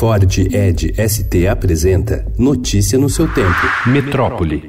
Ford Ed ST apresenta Notícia no seu tempo. Metrópole.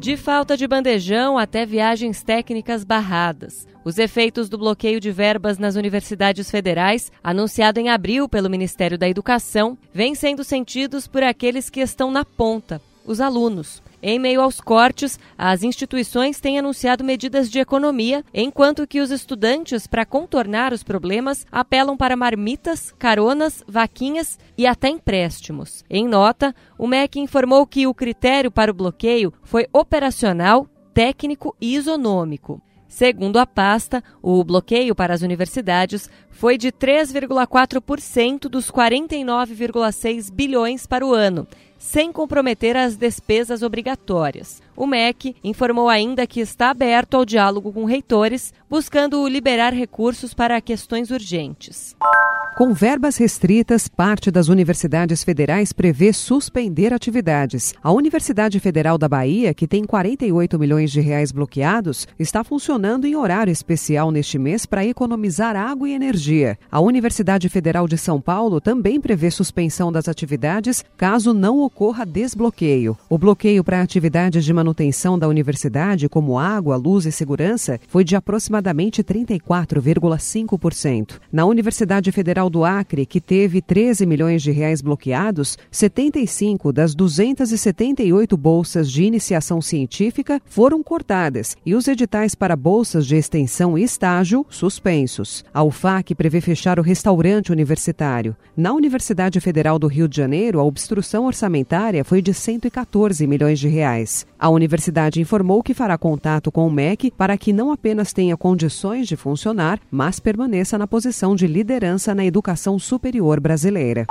De falta de bandejão até viagens técnicas barradas. Os efeitos do bloqueio de verbas nas universidades federais, anunciado em abril pelo Ministério da Educação, vêm sendo sentidos por aqueles que estão na ponta, os alunos. Em meio aos cortes, as instituições têm anunciado medidas de economia, enquanto que os estudantes, para contornar os problemas, apelam para marmitas, caronas, vaquinhas e até empréstimos. Em nota, o MEC informou que o critério para o bloqueio foi operacional, técnico e isonômico. Segundo a pasta, o bloqueio para as universidades foi de 3,4% dos 49,6 bilhões para o ano, sem comprometer as despesas obrigatórias. O MEC informou ainda que está aberto ao diálogo com reitores, buscando liberar recursos para questões urgentes. Com verbas restritas, parte das universidades federais prevê suspender atividades. A Universidade Federal da Bahia, que tem 48 milhões de reais bloqueados, está funcionando em horário especial neste mês para economizar água e energia. A Universidade Federal de São Paulo também prevê suspensão das atividades caso não ocorra desbloqueio. O bloqueio para atividades de manutenção da universidade, como água, luz e segurança, foi de aproximadamente 34,5%. Na Universidade Federal Federal do Acre, que teve 13 milhões de reais bloqueados, 75 das 278 bolsas de iniciação científica foram cortadas e os editais para bolsas de extensão e estágio suspensos. A UFAC prevê fechar o restaurante universitário. Na Universidade Federal do Rio de Janeiro, a obstrução orçamentária foi de 114 milhões de reais. A universidade informou que fará contato com o MEC para que não apenas tenha condições de funcionar, mas permaneça na posição de liderança na educação educação superior brasileira.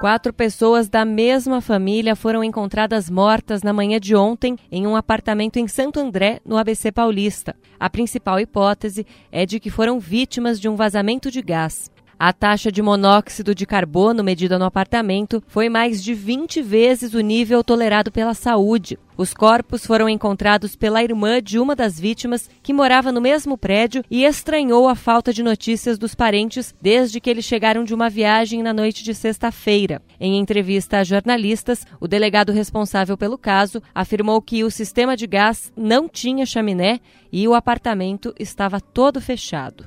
Quatro pessoas da mesma família foram encontradas mortas na manhã de ontem em um apartamento em Santo André, no ABC Paulista. A principal hipótese é de que foram vítimas de um vazamento de gás. A taxa de monóxido de carbono medida no apartamento foi mais de 20 vezes o nível tolerado pela saúde. Os corpos foram encontrados pela irmã de uma das vítimas, que morava no mesmo prédio e estranhou a falta de notícias dos parentes desde que eles chegaram de uma viagem na noite de sexta-feira. Em entrevista a jornalistas, o delegado responsável pelo caso afirmou que o sistema de gás não tinha chaminé e o apartamento estava todo fechado.